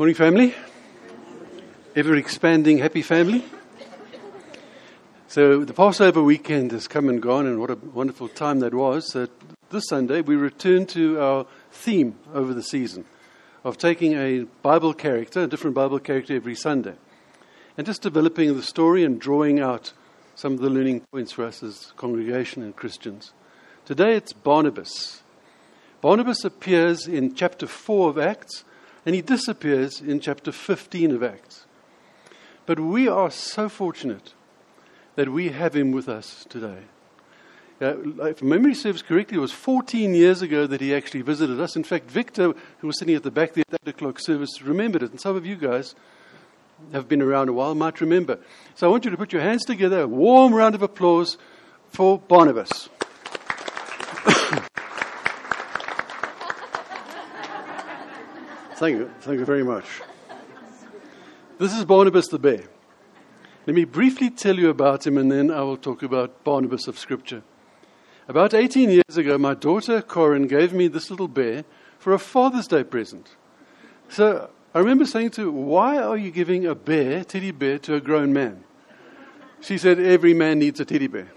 Morning, family. Ever expanding, happy family. So, the Passover weekend has come and gone, and what a wonderful time that was. So, this Sunday, we return to our theme over the season of taking a Bible character, a different Bible character every Sunday, and just developing the story and drawing out some of the learning points for us as congregation and Christians. Today, it's Barnabas. Barnabas appears in chapter 4 of Acts and he disappears in chapter 15 of Acts. But we are so fortunate that we have him with us today. Uh, if memory serves correctly, it was 14 years ago that he actually visited us. In fact, Victor, who was sitting at the back there at the 8 o'clock service, remembered it. And some of you guys have been around a while might remember. So I want you to put your hands together, a warm round of applause for Barnabas. Thank you. Thank you very much. This is Barnabas the Bear. Let me briefly tell you about him and then I will talk about Barnabas of Scripture. About 18 years ago, my daughter Corin gave me this little bear for a Father's Day present. So I remember saying to her, Why are you giving a bear, teddy bear, to a grown man? She said, Every man needs a teddy bear.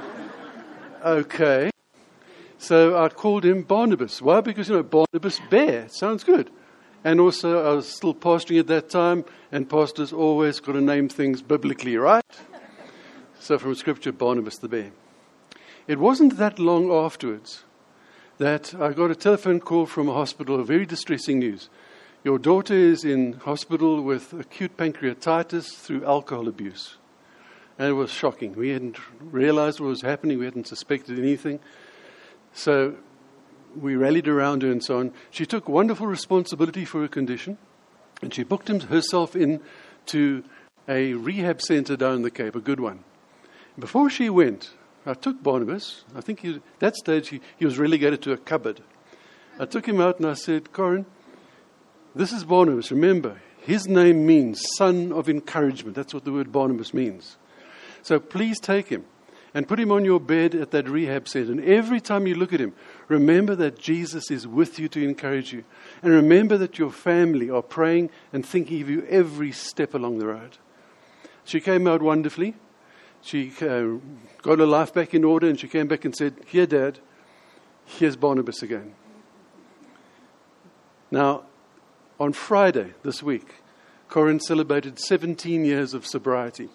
okay. So I called him Barnabas. Why? Because, you know, Barnabas Bear. Sounds good. And also, I was still pastoring at that time, and pastors always got to name things biblically, right? So from Scripture, Barnabas the Bear. It wasn't that long afterwards that I got a telephone call from a hospital, very distressing news. Your daughter is in hospital with acute pancreatitis through alcohol abuse. And it was shocking. We hadn't realized what was happening, we hadn't suspected anything. So we rallied around her and so on. She took wonderful responsibility for her condition, and she booked herself in to a rehab center down the Cape, a good one. Before she went, I took Barnabas. I think he, that stage he, he was relegated to a cupboard. I took him out and I said, Corin, this is Barnabas. Remember, his name means son of encouragement. That's what the word Barnabas means. So please take him and put him on your bed at that rehab center. And every time you look at him, remember that Jesus is with you to encourage you. And remember that your family are praying and thinking of you every step along the road. She came out wonderfully. She uh, got her life back in order and she came back and said, Here, Dad, here's Barnabas again. Now, on Friday this week, Corin celebrated 17 years of sobriety.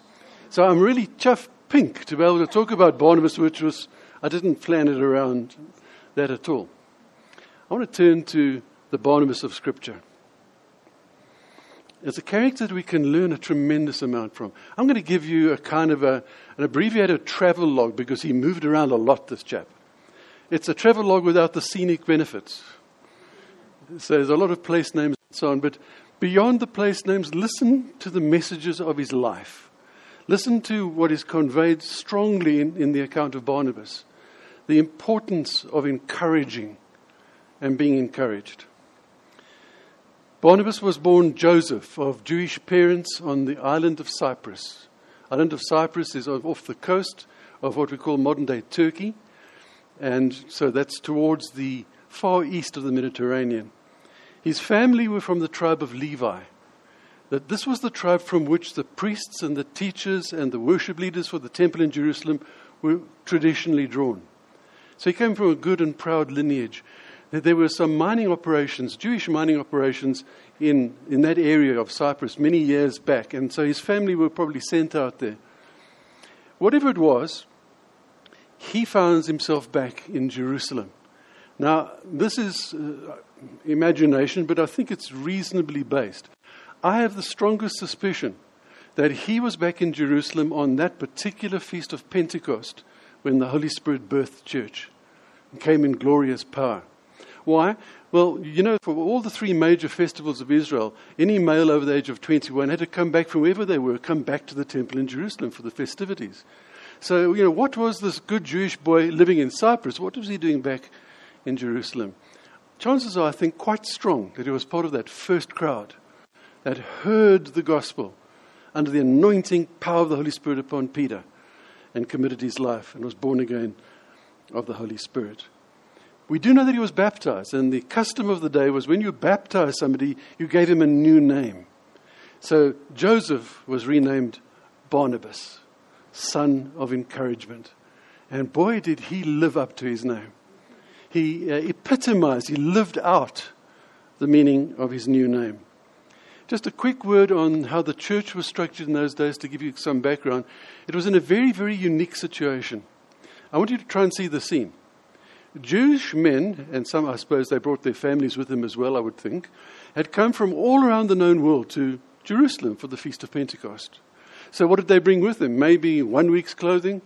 So I'm really chuffed pink to be able to talk about Barnabas, which was, I didn't plan it around that at all. I want to turn to the Barnabas of Scripture. It's a character that we can learn a tremendous amount from. I'm going to give you a kind of a, an abbreviated travel log because he moved around a lot, this chap. It's a travel log without the scenic benefits. So there's a lot of place names and so on, but beyond the place names, listen to the messages of his life. Listen to what is conveyed strongly in, in the account of Barnabas the importance of encouraging and being encouraged. Barnabas was born Joseph of Jewish parents on the island of Cyprus. Island of Cyprus is off the coast of what we call modern day Turkey, and so that's towards the far east of the Mediterranean. His family were from the tribe of Levi that this was the tribe from which the priests and the teachers and the worship leaders for the temple in Jerusalem were traditionally drawn. So he came from a good and proud lineage. There were some mining operations, Jewish mining operations, in, in that area of Cyprus many years back, and so his family were probably sent out there. Whatever it was, he finds himself back in Jerusalem. Now, this is uh, imagination, but I think it's reasonably based. I have the strongest suspicion that he was back in Jerusalem on that particular feast of Pentecost when the Holy Spirit birthed church and came in glorious power. Why? Well, you know, for all the three major festivals of Israel, any male over the age of 21 had to come back from wherever they were, come back to the temple in Jerusalem for the festivities. So, you know, what was this good Jewish boy living in Cyprus? What was he doing back in Jerusalem? Chances are, I think, quite strong that he was part of that first crowd that heard the gospel under the anointing power of the Holy Spirit upon Peter and committed his life and was born again of the Holy Spirit. We do know that he was baptized, and the custom of the day was when you baptized somebody, you gave him a new name. So Joseph was renamed Barnabas, son of encouragement. And boy, did he live up to his name. He uh, epitomized, he lived out the meaning of his new name. Just a quick word on how the church was structured in those days to give you some background. It was in a very, very unique situation. I want you to try and see the scene. Jewish men, and some, I suppose, they brought their families with them as well, I would think, had come from all around the known world to Jerusalem for the Feast of Pentecost. So, what did they bring with them? Maybe one week's clothing,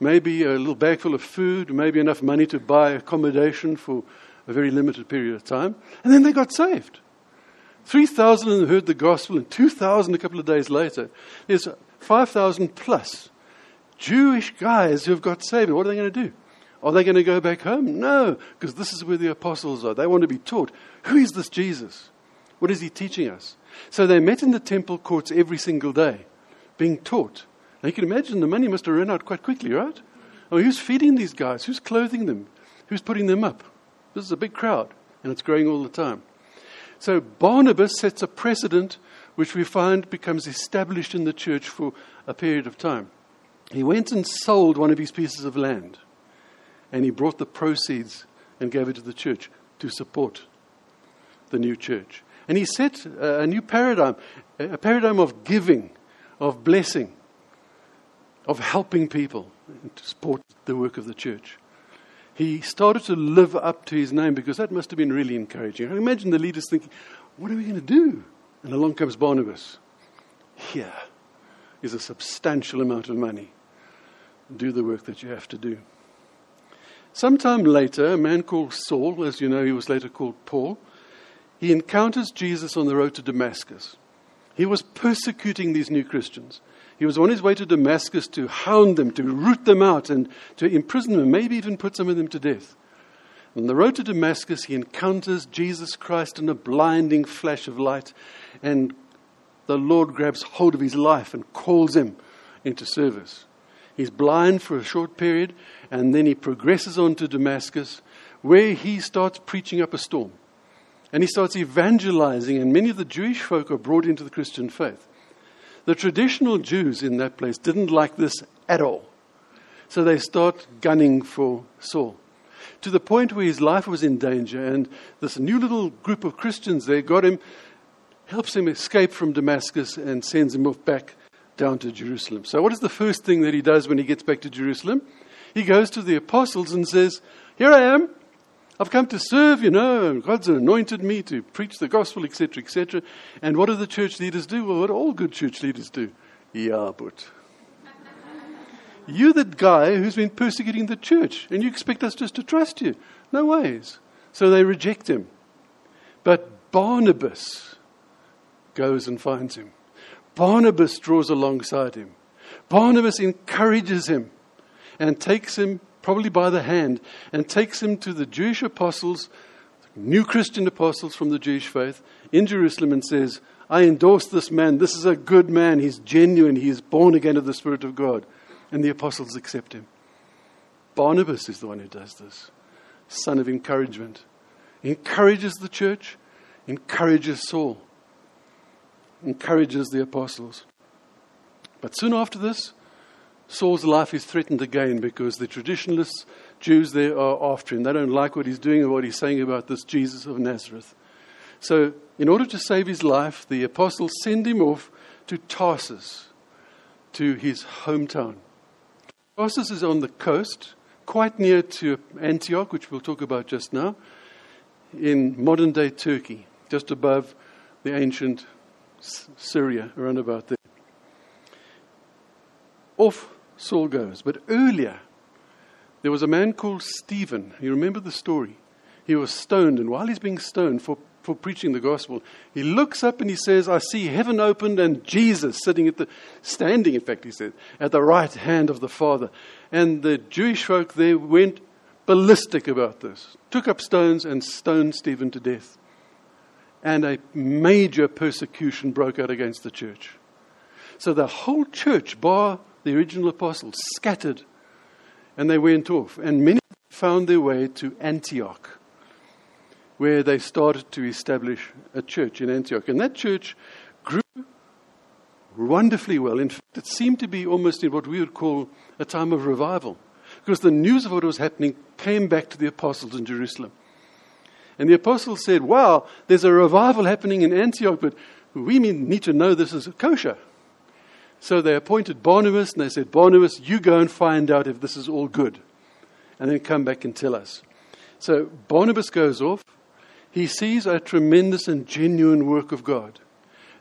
maybe a little bag full of food, maybe enough money to buy accommodation for a very limited period of time. And then they got saved. 3,000 heard the gospel, and 2,000 a couple of days later. There's 5,000 plus Jewish guys who have got saved. What are they going to do? Are they going to go back home? No, because this is where the apostles are. They want to be taught who is this Jesus? What is he teaching us? So they met in the temple courts every single day, being taught. Now you can imagine the money must have run out quite quickly, right? Who's feeding these guys? Who's clothing them? Who's putting them up? This is a big crowd, and it's growing all the time. So Barnabas sets a precedent which we find becomes established in the church for a period of time. He went and sold one of his pieces of land, and he brought the proceeds and gave it to the church to support the new church. And he set a new paradigm, a paradigm of giving, of blessing, of helping people to support the work of the church he started to live up to his name because that must have been really encouraging. I imagine the leaders thinking, what are we going to do? And along comes Barnabas. Here is a substantial amount of money. Do the work that you have to do. Sometime later, a man called Saul, as you know, he was later called Paul, he encounters Jesus on the road to Damascus. He was persecuting these new Christians. He was on his way to Damascus to hound them, to root them out, and to imprison them, maybe even put some of them to death. On the road to Damascus, he encounters Jesus Christ in a blinding flash of light, and the Lord grabs hold of his life and calls him into service. He's blind for a short period, and then he progresses on to Damascus, where he starts preaching up a storm. And he starts evangelizing, and many of the Jewish folk are brought into the Christian faith. The traditional Jews in that place didn't like this at all. So they start gunning for Saul to the point where his life was in danger. And this new little group of Christians there got him, helps him escape from Damascus, and sends him off back down to Jerusalem. So, what is the first thing that he does when he gets back to Jerusalem? He goes to the apostles and says, Here I am. I've come to serve, you know, and God's anointed me to preach the gospel, etc., etc. And what do the church leaders do? Well, what all good church leaders do? Yeah, but. You're the guy who's been persecuting the church, and you expect us just to trust you. No ways. So they reject him. But Barnabas goes and finds him. Barnabas draws alongside him. Barnabas encourages him and takes him probably by the hand, and takes him to the Jewish apostles, new Christian apostles from the Jewish faith, in Jerusalem and says, I endorse this man. This is a good man. He's genuine. He is born again of the Spirit of God. And the apostles accept him. Barnabas is the one who does this, son of encouragement. Encourages the church, encourages Saul, encourages the apostles. But soon after this, Saul's life is threatened again because the traditionalists, Jews there, are after him. They don't like what he's doing or what he's saying about this Jesus of Nazareth. So, in order to save his life, the apostles send him off to Tarsus, to his hometown. Tarsus is on the coast, quite near to Antioch, which we'll talk about just now, in modern day Turkey, just above the ancient Syria, around about there. Off Saul goes. But earlier, there was a man called Stephen. You remember the story? He was stoned, and while he's being stoned for, for preaching the gospel, he looks up and he says, I see heaven opened and Jesus sitting at the, standing, in fact, he said, at the right hand of the Father. And the Jewish folk there went ballistic about this, took up stones and stoned Stephen to death. And a major persecution broke out against the church. So the whole church, bar the original apostles, scattered and they went off. And many found their way to Antioch, where they started to establish a church in Antioch. And that church grew wonderfully well. In fact, it seemed to be almost in what we would call a time of revival, because the news of what was happening came back to the apostles in Jerusalem. And the apostles said, Wow, there's a revival happening in Antioch, but we need to know this is kosher. So they appointed Barnabas and they said, Barnabas, you go and find out if this is all good. And then come back and tell us. So Barnabas goes off. He sees a tremendous and genuine work of God.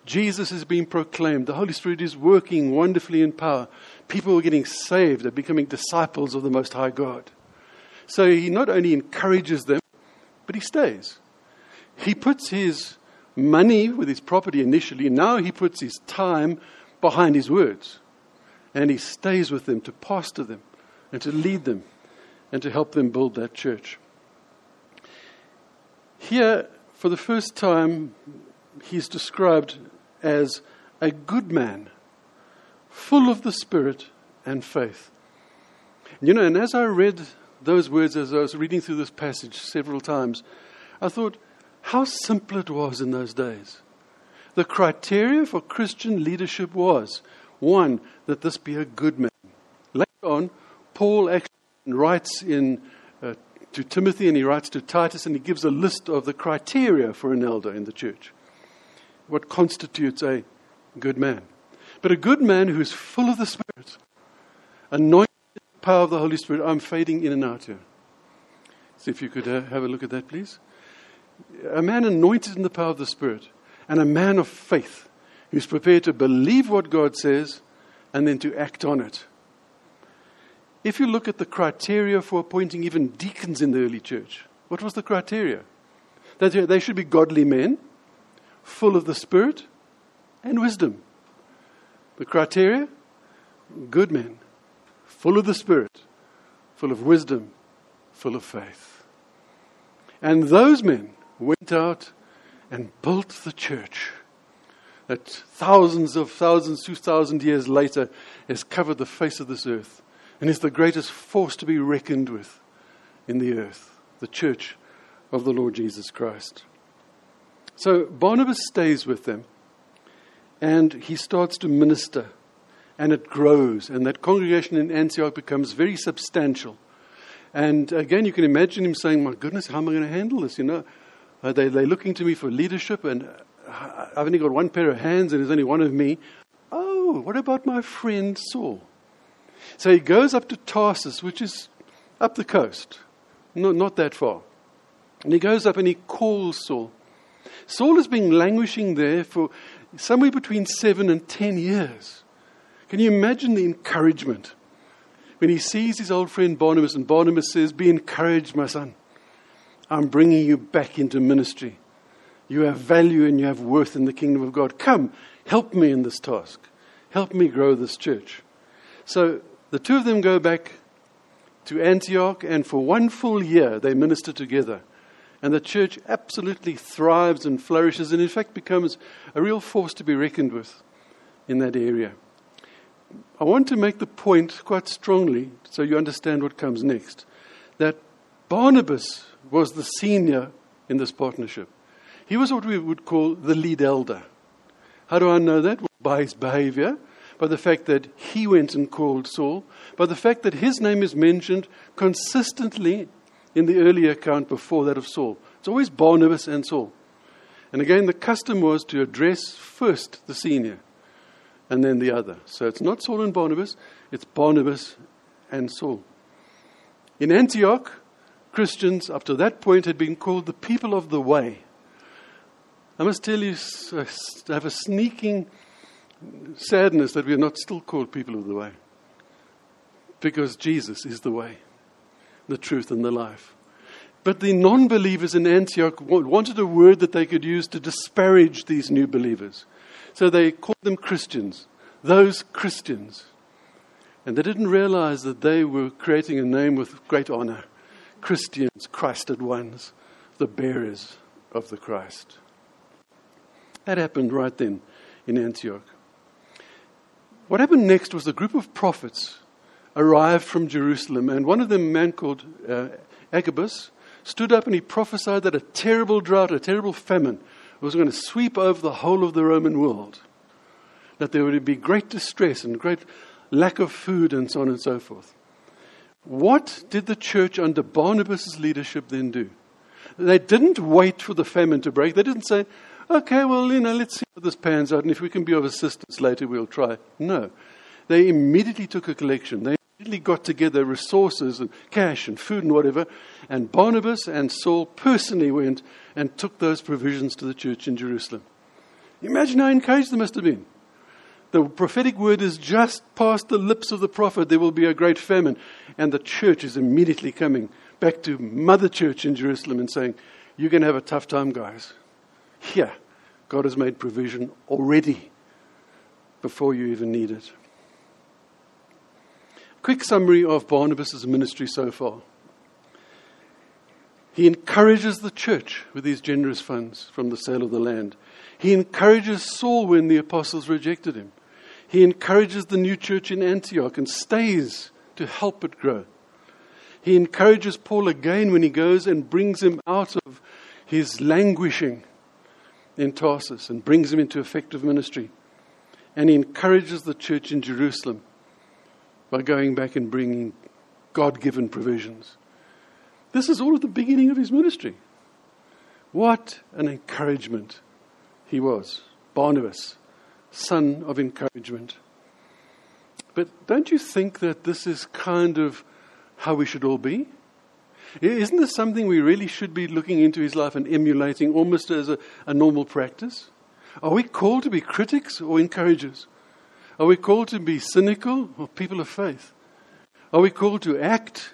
Jesus is being proclaimed. The Holy Spirit is working wonderfully in power. People are getting saved. They're becoming disciples of the Most High God. So he not only encourages them, but he stays. He puts his money with his property initially. Now he puts his time behind his words. And he stays with them to pastor them and to lead them and to help them build that church. Here, for the first time, he's described as a good man, full of the Spirit and faith. You know, and as I read those words, as I was reading through this passage several times, I thought how simple it was in those days. The criteria for Christian leadership was one, that this be a good man. Later on, Paul actually writes in uh, to Timothy and he writes to Titus and he gives a list of the criteria for an elder in the church. What constitutes a good man. But a good man who's full of the Spirit, anointed with the power of the Holy Spirit. I'm fading in and out here. See if you could uh, have a look at that, please. A man anointed in the power of the Spirit and a man of faith who's prepared to believe what God says and then to act on it. If you look at the criteria for appointing even deacons in the early church, what was the criteria? That they should be godly men, full of the Spirit and wisdom. The criteria? Good men, full of the Spirit, full of wisdom, full of faith. And those men went out and built the church that thousands of thousands, two thousand years later has covered the face of this earth and is the greatest force to be reckoned with in the earth, the church of the Lord Jesus Christ. So Barnabas stays with them and he starts to minister and it grows and that congregation in Antioch becomes very substantial. And again, you can imagine him saying, My goodness, how am I going to handle this? You know, uh, they, they're looking to me for leadership, and I've only got one pair of hands, and there's only one of me. Oh, what about my friend Saul? So he goes up to Tarsus, which is up the coast, not, not that far. And he goes up and he calls Saul. Saul has been languishing there for somewhere between seven and ten years. Can you imagine the encouragement when he sees his old friend Barnabas, and Barnabas says, Be encouraged, my son. I'm bringing you back into ministry. You have value and you have worth in the kingdom of God. Come, help me in this task. Help me grow this church. So the two of them go back to Antioch, and for one full year they minister together. And the church absolutely thrives and flourishes, and in fact becomes a real force to be reckoned with in that area. I want to make the point quite strongly so you understand what comes next that Barnabas was the senior in this partnership. He was what we would call the lead elder. How do I know that? By his behavior, by the fact that he went and called Saul, by the fact that his name is mentioned consistently in the early account before that of Saul. It's always Barnabas and Saul. And again, the custom was to address first the senior and then the other. So it's not Saul and Barnabas, it's Barnabas and Saul. In Antioch, Christians up to that point had been called the people of the way. I must tell you, I have a sneaking sadness that we are not still called people of the way. Because Jesus is the way, the truth, and the life. But the non believers in Antioch wanted a word that they could use to disparage these new believers. So they called them Christians, those Christians. And they didn't realize that they were creating a name with great honor. Christians, Christed ones, the bearers of the Christ. That happened right then in Antioch. What happened next was a group of prophets arrived from Jerusalem, and one of them, a man called uh, Agabus, stood up and he prophesied that a terrible drought, a terrible famine, was going to sweep over the whole of the Roman world. That there would be great distress and great lack of food and so on and so forth. What did the church under Barnabas' leadership then do? They didn't wait for the famine to break. They didn't say, okay, well, you know, let's see how this pans out, and if we can be of assistance later, we'll try. No. They immediately took a collection. They immediately got together resources and cash and food and whatever, and Barnabas and Saul personally went and took those provisions to the church in Jerusalem. Imagine how encouraged they must have been. The prophetic word is just past the lips of the prophet. There will be a great famine. And the church is immediately coming back to Mother Church in Jerusalem and saying, You're going to have a tough time, guys. Here, God has made provision already before you even need it. Quick summary of Barnabas' ministry so far. He encourages the church with these generous funds from the sale of the land. He encourages Saul when the apostles rejected him. He encourages the new church in Antioch and stays to help it grow. He encourages Paul again when he goes and brings him out of his languishing in Tarsus and brings him into effective ministry. And he encourages the church in Jerusalem by going back and bringing God given provisions. This is all at the beginning of his ministry. What an encouragement he was. Barnabas son of encouragement. But don't you think that this is kind of how we should all be? Isn't this something we really should be looking into his life and emulating almost as a, a normal practice? Are we called to be critics or encouragers? Are we called to be cynical or people of faith? Are we called to act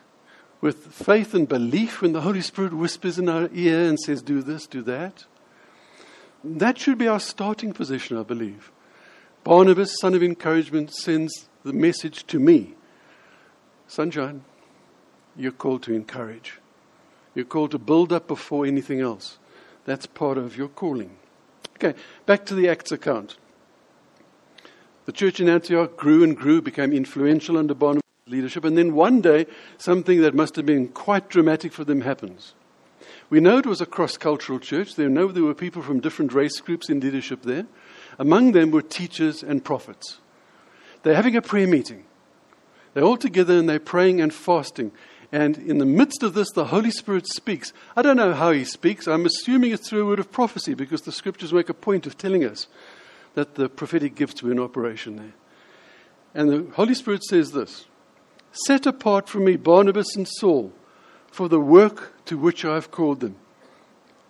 with faith and belief when the Holy Spirit whispers in our ear and says, Do this, do that? That should be our starting position, I believe. Barnabas, son of encouragement, sends the message to me Sunshine, you're called to encourage. You're called to build up before anything else. That's part of your calling. Okay, back to the Acts account. The church in Antioch grew and grew, became influential under Barnabas' leadership, and then one day, something that must have been quite dramatic for them happens. We know it was a cross cultural church. They know there were people from different race groups in leadership there. Among them were teachers and prophets. They're having a prayer meeting. They're all together and they're praying and fasting. And in the midst of this, the Holy Spirit speaks. I don't know how he speaks. I'm assuming it's through a word of prophecy because the scriptures make a point of telling us that the prophetic gifts were in operation there. And the Holy Spirit says this Set apart from me Barnabas and Saul for the work to which I have called them.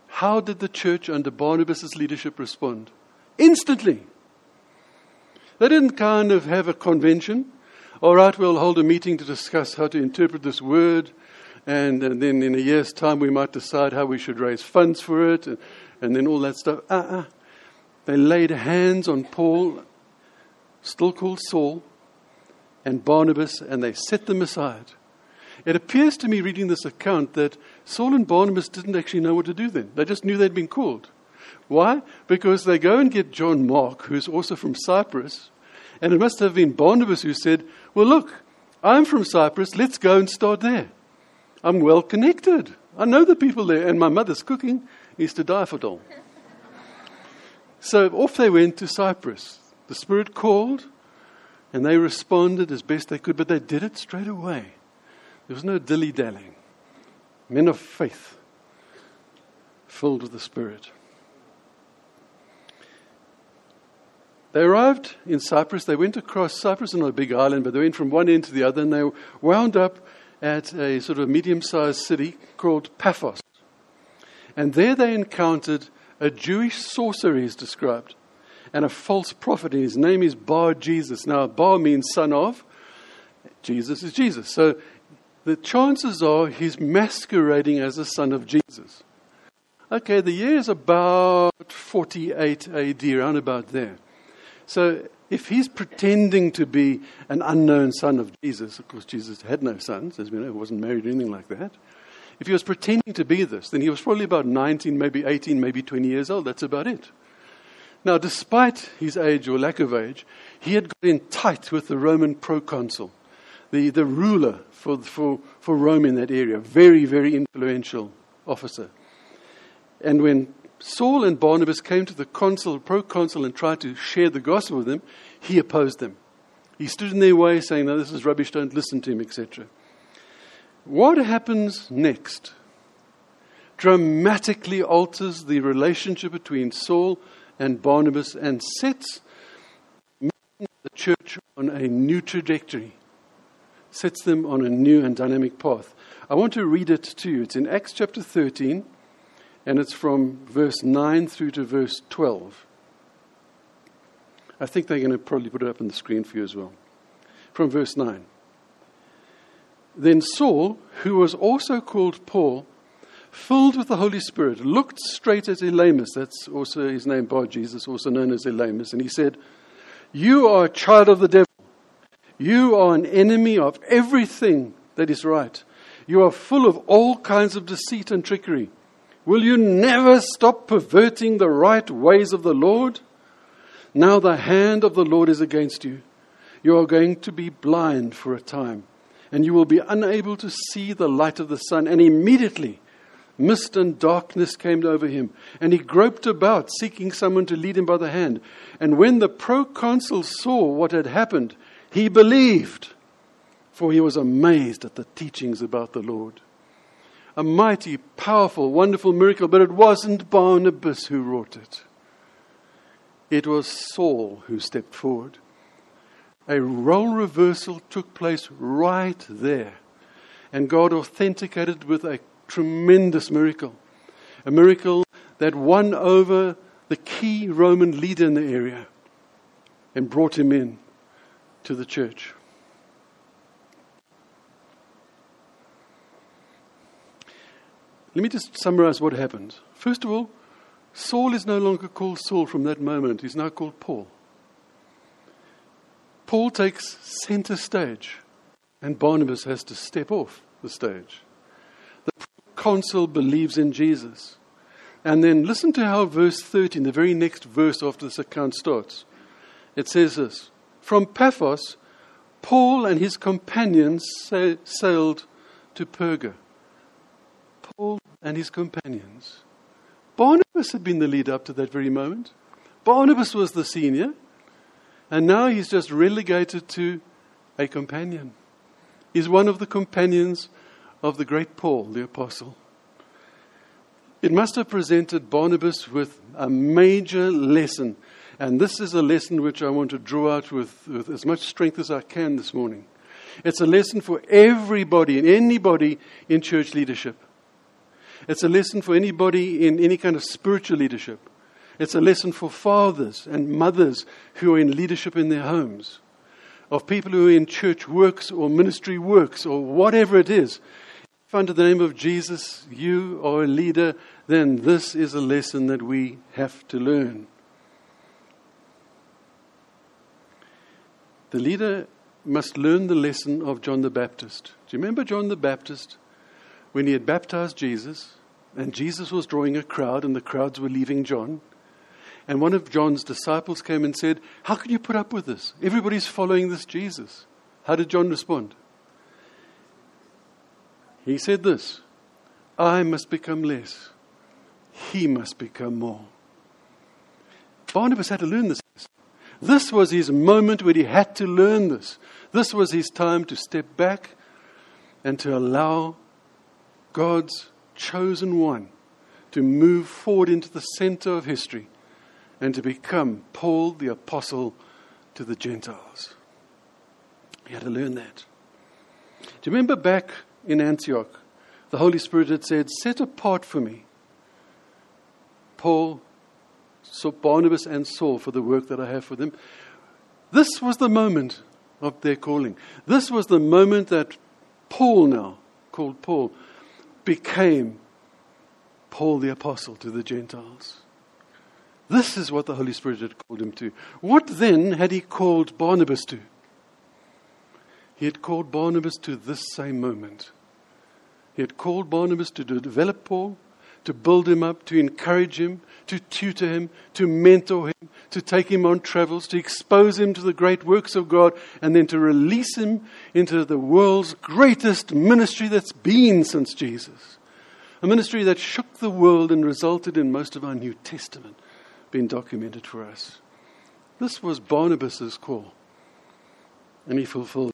How did the church under Barnabas' leadership respond? Instantly. They didn't kind of have a convention. All right, we'll hold a meeting to discuss how to interpret this word. And, and then in a year's time, we might decide how we should raise funds for it. And, and then all that stuff. Uh-uh. They laid hands on Paul, still called Saul, and Barnabas, and they set them aside. It appears to me, reading this account, that Saul and Barnabas didn't actually know what to do then. They just knew they'd been called. Why? Because they go and get John Mark, who's also from Cyprus, and it must have been Barnabas who said, Well, look, I'm from Cyprus, let's go and start there. I'm well connected. I know the people there, and my mother's cooking is to die for so off they went to Cyprus. The Spirit called, and they responded as best they could, but they did it straight away. There was no dilly dallying. Men of faith, filled with the Spirit. They arrived in Cyprus. They went across Cyprus, not a big island, but they went from one end to the other, and they wound up at a sort of medium sized city called Paphos. And there they encountered a Jewish sorcerer, is described, and a false prophet. and His name is Bar Jesus. Now, Bar means son of. Jesus is Jesus. So the chances are he's masquerading as a son of Jesus. Okay, the year is about 48 AD, around about there. So if he's pretending to be an unknown son of Jesus, of course, Jesus had no sons, as we know, he wasn't married or anything like that. If he was pretending to be this, then he was probably about 19, maybe 18, maybe 20 years old. That's about it. Now, despite his age or lack of age, he had got in tight with the Roman proconsul. the, the ruler for, for, for Rome in that area, very, very influential officer. And when Saul and Barnabas came to the consul, proconsul, and tried to share the gospel with them, he opposed them. He stood in their way, saying, No, this is rubbish, don't listen to him, etc. What happens next dramatically alters the relationship between Saul and Barnabas and sets the church on a new trajectory, sets them on a new and dynamic path. I want to read it to you. It's in Acts chapter 13, and it's from verse 9 through to verse 12. I think they're going to probably put it up on the screen for you as well. From verse 9. Then Saul, who was also called Paul, filled with the Holy Spirit, looked straight at Elymas. That's also his name, Bar Jesus, also known as Elymas. And he said, You are a child of the devil. You are an enemy of everything that is right. You are full of all kinds of deceit and trickery. Will you never stop perverting the right ways of the Lord? Now the hand of the Lord is against you. You are going to be blind for a time, and you will be unable to see the light of the sun. And immediately, mist and darkness came over him, and he groped about, seeking someone to lead him by the hand. And when the proconsul saw what had happened, he believed, for he was amazed at the teachings about the Lord. A mighty, powerful, wonderful miracle, but it wasn't Barnabas who wrought it. It was Saul who stepped forward. A role reversal took place right there. And God authenticated with a tremendous miracle. A miracle that won over the key Roman leader in the area and brought him in to the church. Let me just summarize what happened. First of all, Saul is no longer called Saul from that moment. He's now called Paul. Paul takes center stage, and Barnabas has to step off the stage The consul believes in Jesus. And then listen to how verse 13, the very next verse after this account starts. It says this From Paphos, Paul and his companions sailed to Perga. And his companions. Barnabas had been the leader up to that very moment. Barnabas was the senior, and now he's just relegated to a companion. He's one of the companions of the great Paul, the apostle. It must have presented Barnabas with a major lesson. And this is a lesson which I want to draw out with, with as much strength as I can this morning. It's a lesson for everybody and anybody in church leadership. It's a lesson for anybody in any kind of spiritual leadership. It's a lesson for fathers and mothers who are in leadership in their homes, of people who are in church works or ministry works or whatever it is. If under the name of Jesus you are a leader, then this is a lesson that we have to learn. The leader must learn the lesson of John the Baptist. Do you remember John the Baptist when he had baptized Jesus and Jesus was drawing a crowd and the crowds were leaving John? And one of John's disciples came and said, How can you put up with this? Everybody's following this Jesus. How did John respond? He said this I must become less, he must become more. Barnabas had to learn this. This was his moment where he had to learn this. This was his time to step back and to allow God's chosen one to move forward into the center of history and to become Paul the apostle to the Gentiles. He had to learn that. Do you remember back in Antioch, the Holy Spirit had said, Set apart for me Paul, so Barnabas, and Saul for the work that I have for them. This was the moment of their calling. This was the moment that Paul, now called Paul, became Paul the Apostle to the Gentiles. This is what the Holy Spirit had called him to. What then had he called Barnabas to? He had called Barnabas to this same moment. He had called Barnabas to develop Paul, to build him up, to encourage him, to tutor him, to mentor him, to take him on travels, to expose him to the great works of God, and then to release him into the world's greatest ministry that's been since Jesus. A ministry that shook the world and resulted in most of our New Testament being documented for us. This was Barnabas' call, and he fulfilled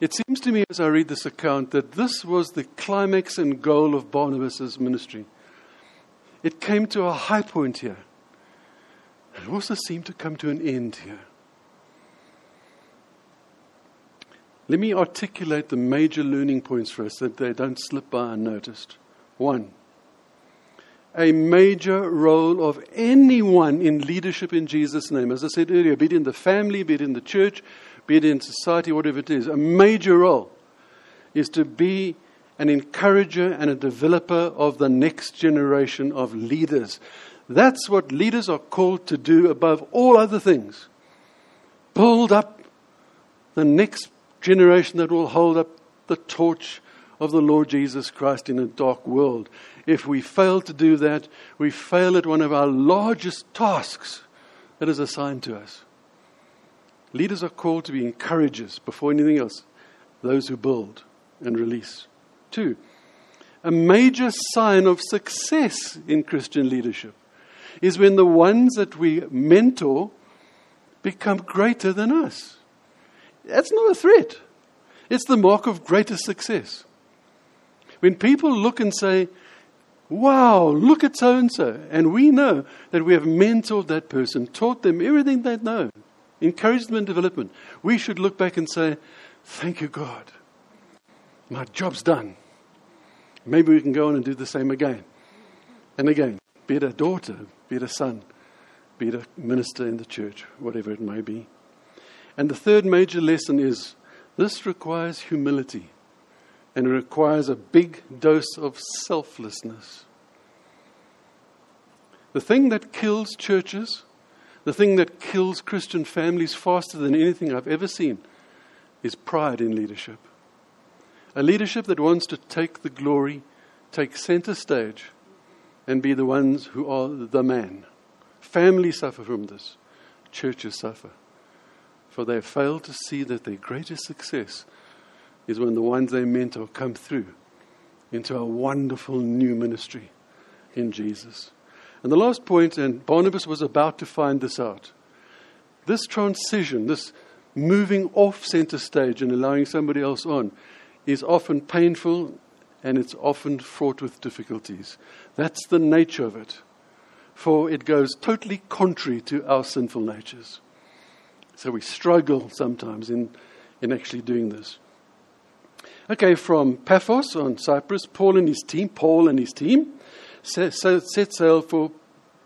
it. Seems to me as I read this account that this was the climax and goal of Barnabas' ministry. It came to a high point here. It also seemed to come to an end here. Let me articulate the major learning points for us that they don't slip by unnoticed. One, a major role of anyone in leadership in Jesus' name. As I said earlier, be it in the family, be it in the church, be it in society, whatever it is, a major role is to be an encourager and a developer of the next generation of leaders. That's what leaders are called to do above all other things. Build up the next generation that will hold up the torch of the Lord Jesus Christ in a dark world. If we fail to do that, we fail at one of our largest tasks that is assigned to us. Leaders are called to be encouragers before anything else, those who build and release. Two, a major sign of success in Christian leadership is when the ones that we mentor become greater than us. That's not a threat, it's the mark of greater success. When people look and say, Wow, look at so and so, and we know that we have mentored that person, taught them everything they know, encouraged them in development, we should look back and say, Thank you, God. My job's done. Maybe we can go on and do the same again and again. Be it a daughter, be it a son, be it a minister in the church, whatever it may be. And the third major lesson is this requires humility and it requires a big dose of selflessness. The thing that kills churches, the thing that kills Christian families faster than anything I've ever seen, is pride in leadership. A leadership that wants to take the glory, take center stage, and be the ones who are the man. Families suffer from this, churches suffer. For they fail to see that their greatest success is when the ones they mentor come through into a wonderful new ministry in Jesus. And the last point, and Barnabas was about to find this out. This transition, this moving off center stage and allowing somebody else on, is often painful and it's often fraught with difficulties. That's the nature of it, for it goes totally contrary to our sinful natures. So we struggle sometimes in, in actually doing this. Okay, from Paphos on Cyprus, Paul and his team, Paul and his team, set, sail for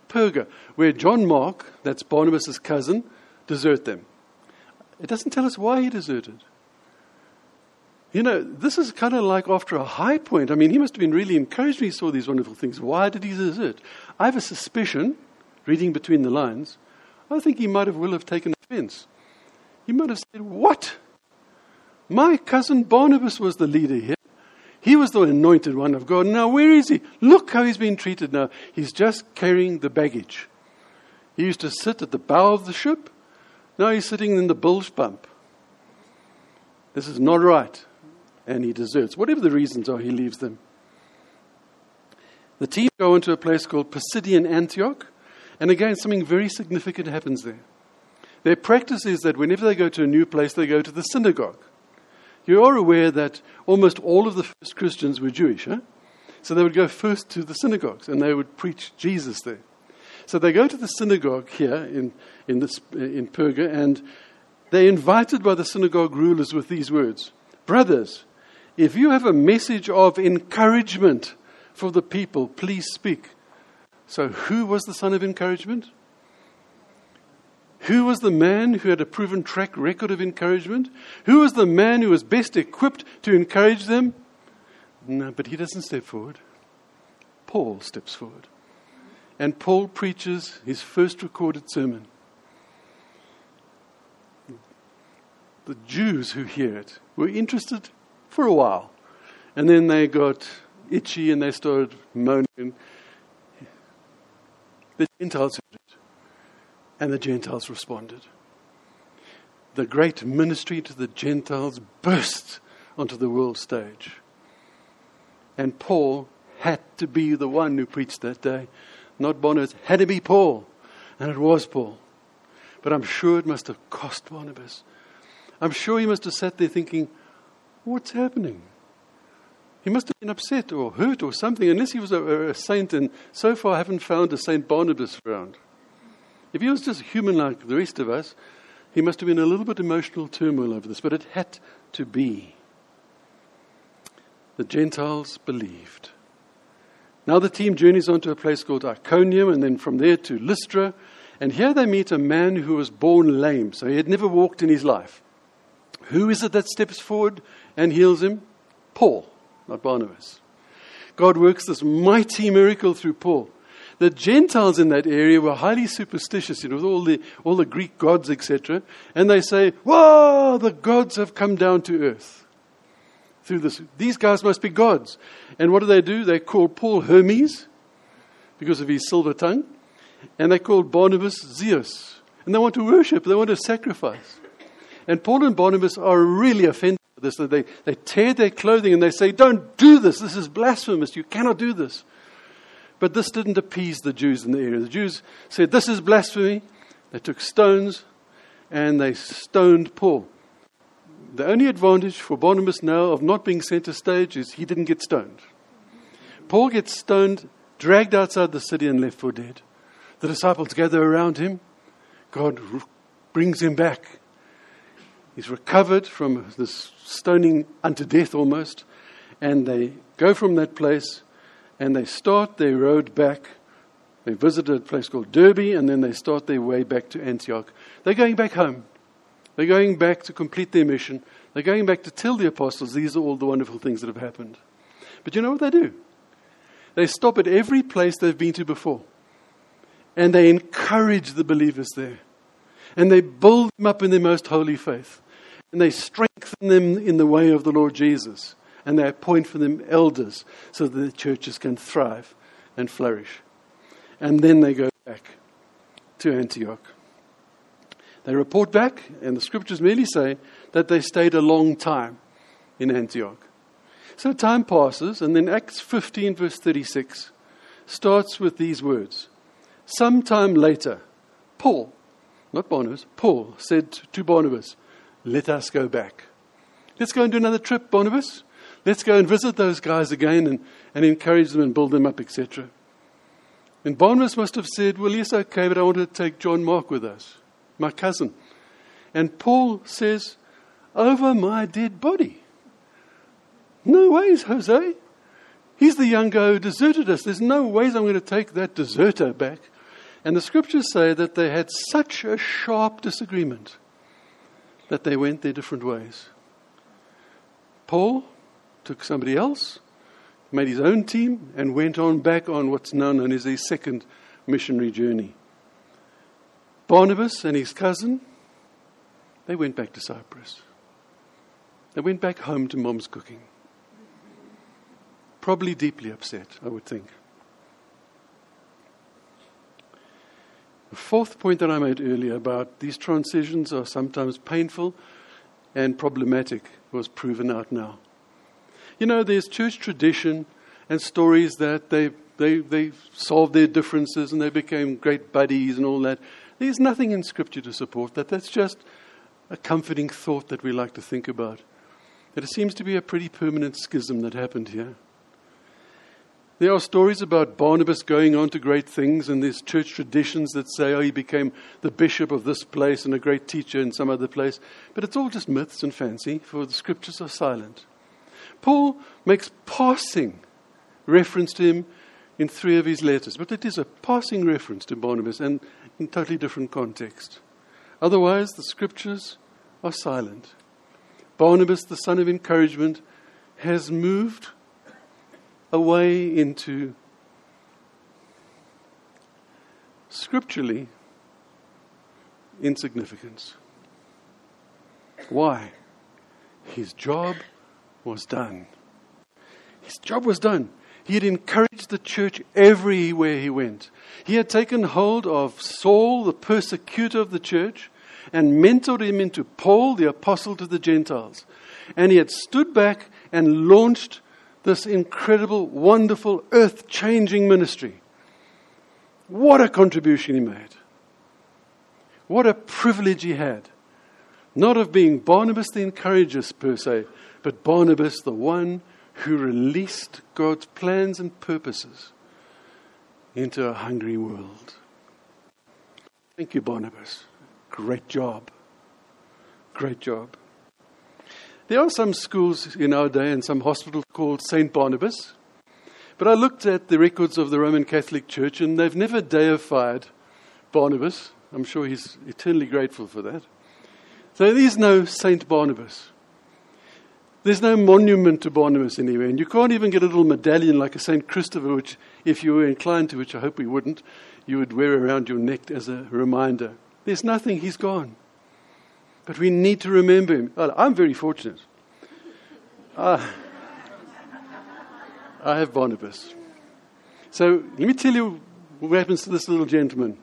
Perga, where John Mark, that's Barnabas' cousin, desert them. It doesn't tell us why he deserted. You know, this is kind of like after a high point. I mean, he must have been really encouraged when he saw these wonderful things. Why did he desert? I have a suspicion, reading between the lines, I think he might have will have taken offense. He might have said, What? My cousin Barnabas was the leader here. He was the anointed one of God. Now, where is he? Look how he's being treated now. He's just carrying the baggage. He used to sit at the bow of the ship. Now he's sitting in the bilge pump. This is not right and he deserts. Whatever the reasons are, he leaves them. The team go into a place called Pisidian Antioch, and again, something very significant happens there. Their practice is that whenever they go to a new place, they go to the synagogue. You are aware that almost all of the first Christians were Jewish, huh? So they would go first to the synagogues and they would preach Jesus there. So they go to the synagogue here in, in, this, in Perga and they're invited by the synagogue rulers with these words Brothers, if you have a message of encouragement for the people, please speak. So, who was the son of encouragement? Who was the man who had a proven track record of encouragement? Who was the man who was best equipped to encourage them? No, but he doesn't step forward. Paul steps forward. And Paul preaches his first recorded sermon. The Jews who hear it were interested for a while. And then they got itchy and they started moaning. The Gentiles heard and the Gentiles responded. The great ministry to the Gentiles burst onto the world stage. And Paul had to be the one who preached that day, not Barnabas. Had to be Paul, and it was Paul. But I'm sure it must have cost Barnabas. I'm sure he must have sat there thinking, What's happening? He must have been upset or hurt or something, unless he was a, a saint, and so far I haven't found a Saint Barnabas around. If he was just human like the rest of us, he must have been a little bit emotional turmoil over this, but it had to be. The Gentiles believed. Now the team journeys on to a place called Iconium, and then from there to Lystra. And here they meet a man who was born lame, so he had never walked in his life. Who is it that steps forward and heals him? Paul, not Barnabas. God works this mighty miracle through Paul. The Gentiles in that area were highly superstitious, you know, with all the, all the Greek gods, etc. And they say, Whoa, the gods have come down to earth. Through this. These guys must be gods. And what do they do? They call Paul Hermes because of his silver tongue. And they call Barnabas Zeus. And they want to worship, they want to sacrifice. And Paul and Barnabas are really offended by this. They, they tear their clothing and they say, Don't do this. This is blasphemous. You cannot do this. But this didn't appease the Jews in the area. The Jews said, This is blasphemy. They took stones and they stoned Paul. The only advantage for Barnabas now of not being sent to stage is he didn't get stoned. Paul gets stoned, dragged outside the city, and left for dead. The disciples gather around him. God brings him back. He's recovered from this stoning unto death almost. And they go from that place and they start their road back. They visited a place called Derbe, and then they start their way back to Antioch. They're going back home. They're going back to complete their mission. They're going back to tell the apostles these are all the wonderful things that have happened. But you know what they do? They stop at every place they've been to before. And they encourage the believers there. And they build them up in their most holy faith. And they strengthen them in the way of the Lord Jesus. And they appoint for them elders so that the churches can thrive and flourish. And then they go back to Antioch. They report back, and the scriptures merely say that they stayed a long time in Antioch. So time passes, and then Acts 15, verse 36, starts with these words Sometime later, Paul, not Barnabas, Paul said to Barnabas, Let us go back. Let's go and do another trip, Barnabas. Let's go and visit those guys again and, and encourage them and build them up, etc. And Barnabas must have said, Well, yes, okay, but I want to take John Mark with us my cousin. And Paul says, Over my dead body. No ways, Jose. He's the young guy who deserted us. There's no ways I'm going to take that deserter back. And the scriptures say that they had such a sharp disagreement that they went their different ways. Paul took somebody else, made his own team, and went on back on what's known as his second missionary journey. Barnabas and his cousin, they went back to Cyprus. They went back home to mom's cooking. Probably deeply upset, I would think. The fourth point that I made earlier about these transitions are sometimes painful and problematic was proven out now. You know, there's church tradition and stories that they, they, they solved their differences and they became great buddies and all that. There's nothing in Scripture to support that. That's just a comforting thought that we like to think about. But it seems to be a pretty permanent schism that happened here. There are stories about Barnabas going on to great things, and there's church traditions that say, oh, he became the bishop of this place and a great teacher in some other place. But it's all just myths and fancy, for the scriptures are silent. Paul makes passing reference to him in three of his letters, but it is a passing reference to Barnabas, and in totally different context. Otherwise, the scriptures are silent. Barnabas, the son of encouragement, has moved away into scripturally insignificance. Why? His job was done. His job was done. He had encouraged the church everywhere he went. He had taken hold of Saul, the persecutor of the church, and mentored him into Paul, the apostle to the Gentiles. And he had stood back and launched this incredible, wonderful, earth changing ministry. What a contribution he made. What a privilege he had. Not of being Barnabas the encourager, per se, but Barnabas the one who released God's plans and purposes into a hungry world. Thank you, Barnabas. Great job. Great job. There are some schools in our day and some hospitals called St. Barnabas. But I looked at the records of the Roman Catholic Church and they've never deified Barnabas. I'm sure he's eternally grateful for that. So there is no St. Barnabas. There's no monument to Barnabas anywhere, and you can't even get a little medallion like a St. Christopher, which, if you were inclined to, which I hope we wouldn't, you would wear around your neck as a reminder. There's nothing, he's gone. But we need to remember him. Well, I'm very fortunate. Uh, I have Barnabas. So let me tell you what happens to this little gentleman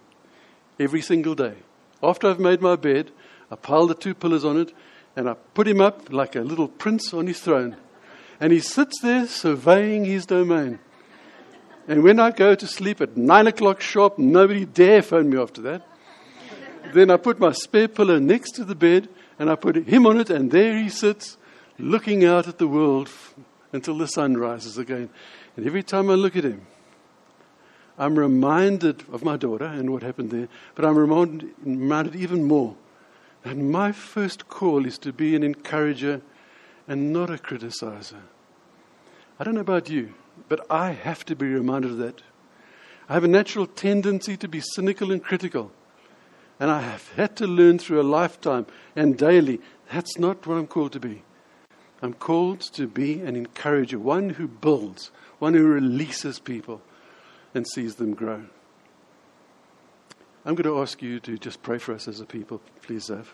every single day. After I've made my bed, I pile the two pillars on it, and I put him up like a little prince on his throne. And he sits there surveying his domain. And when I go to sleep at nine o'clock sharp, nobody dare phone me after that. then I put my spare pillow next to the bed, and I put him on it, and there he sits, looking out at the world until the sun rises again. And every time I look at him, I'm reminded of my daughter and what happened there, but I'm reminded, reminded even more and my first call is to be an encourager and not a criticizer. I don't know about you, but I have to be reminded of that. I have a natural tendency to be cynical and critical. And I have had to learn through a lifetime and daily that's not what I'm called to be. I'm called to be an encourager, one who builds, one who releases people and sees them grow. I'm going to ask you to just pray for us as a people, please, Zev.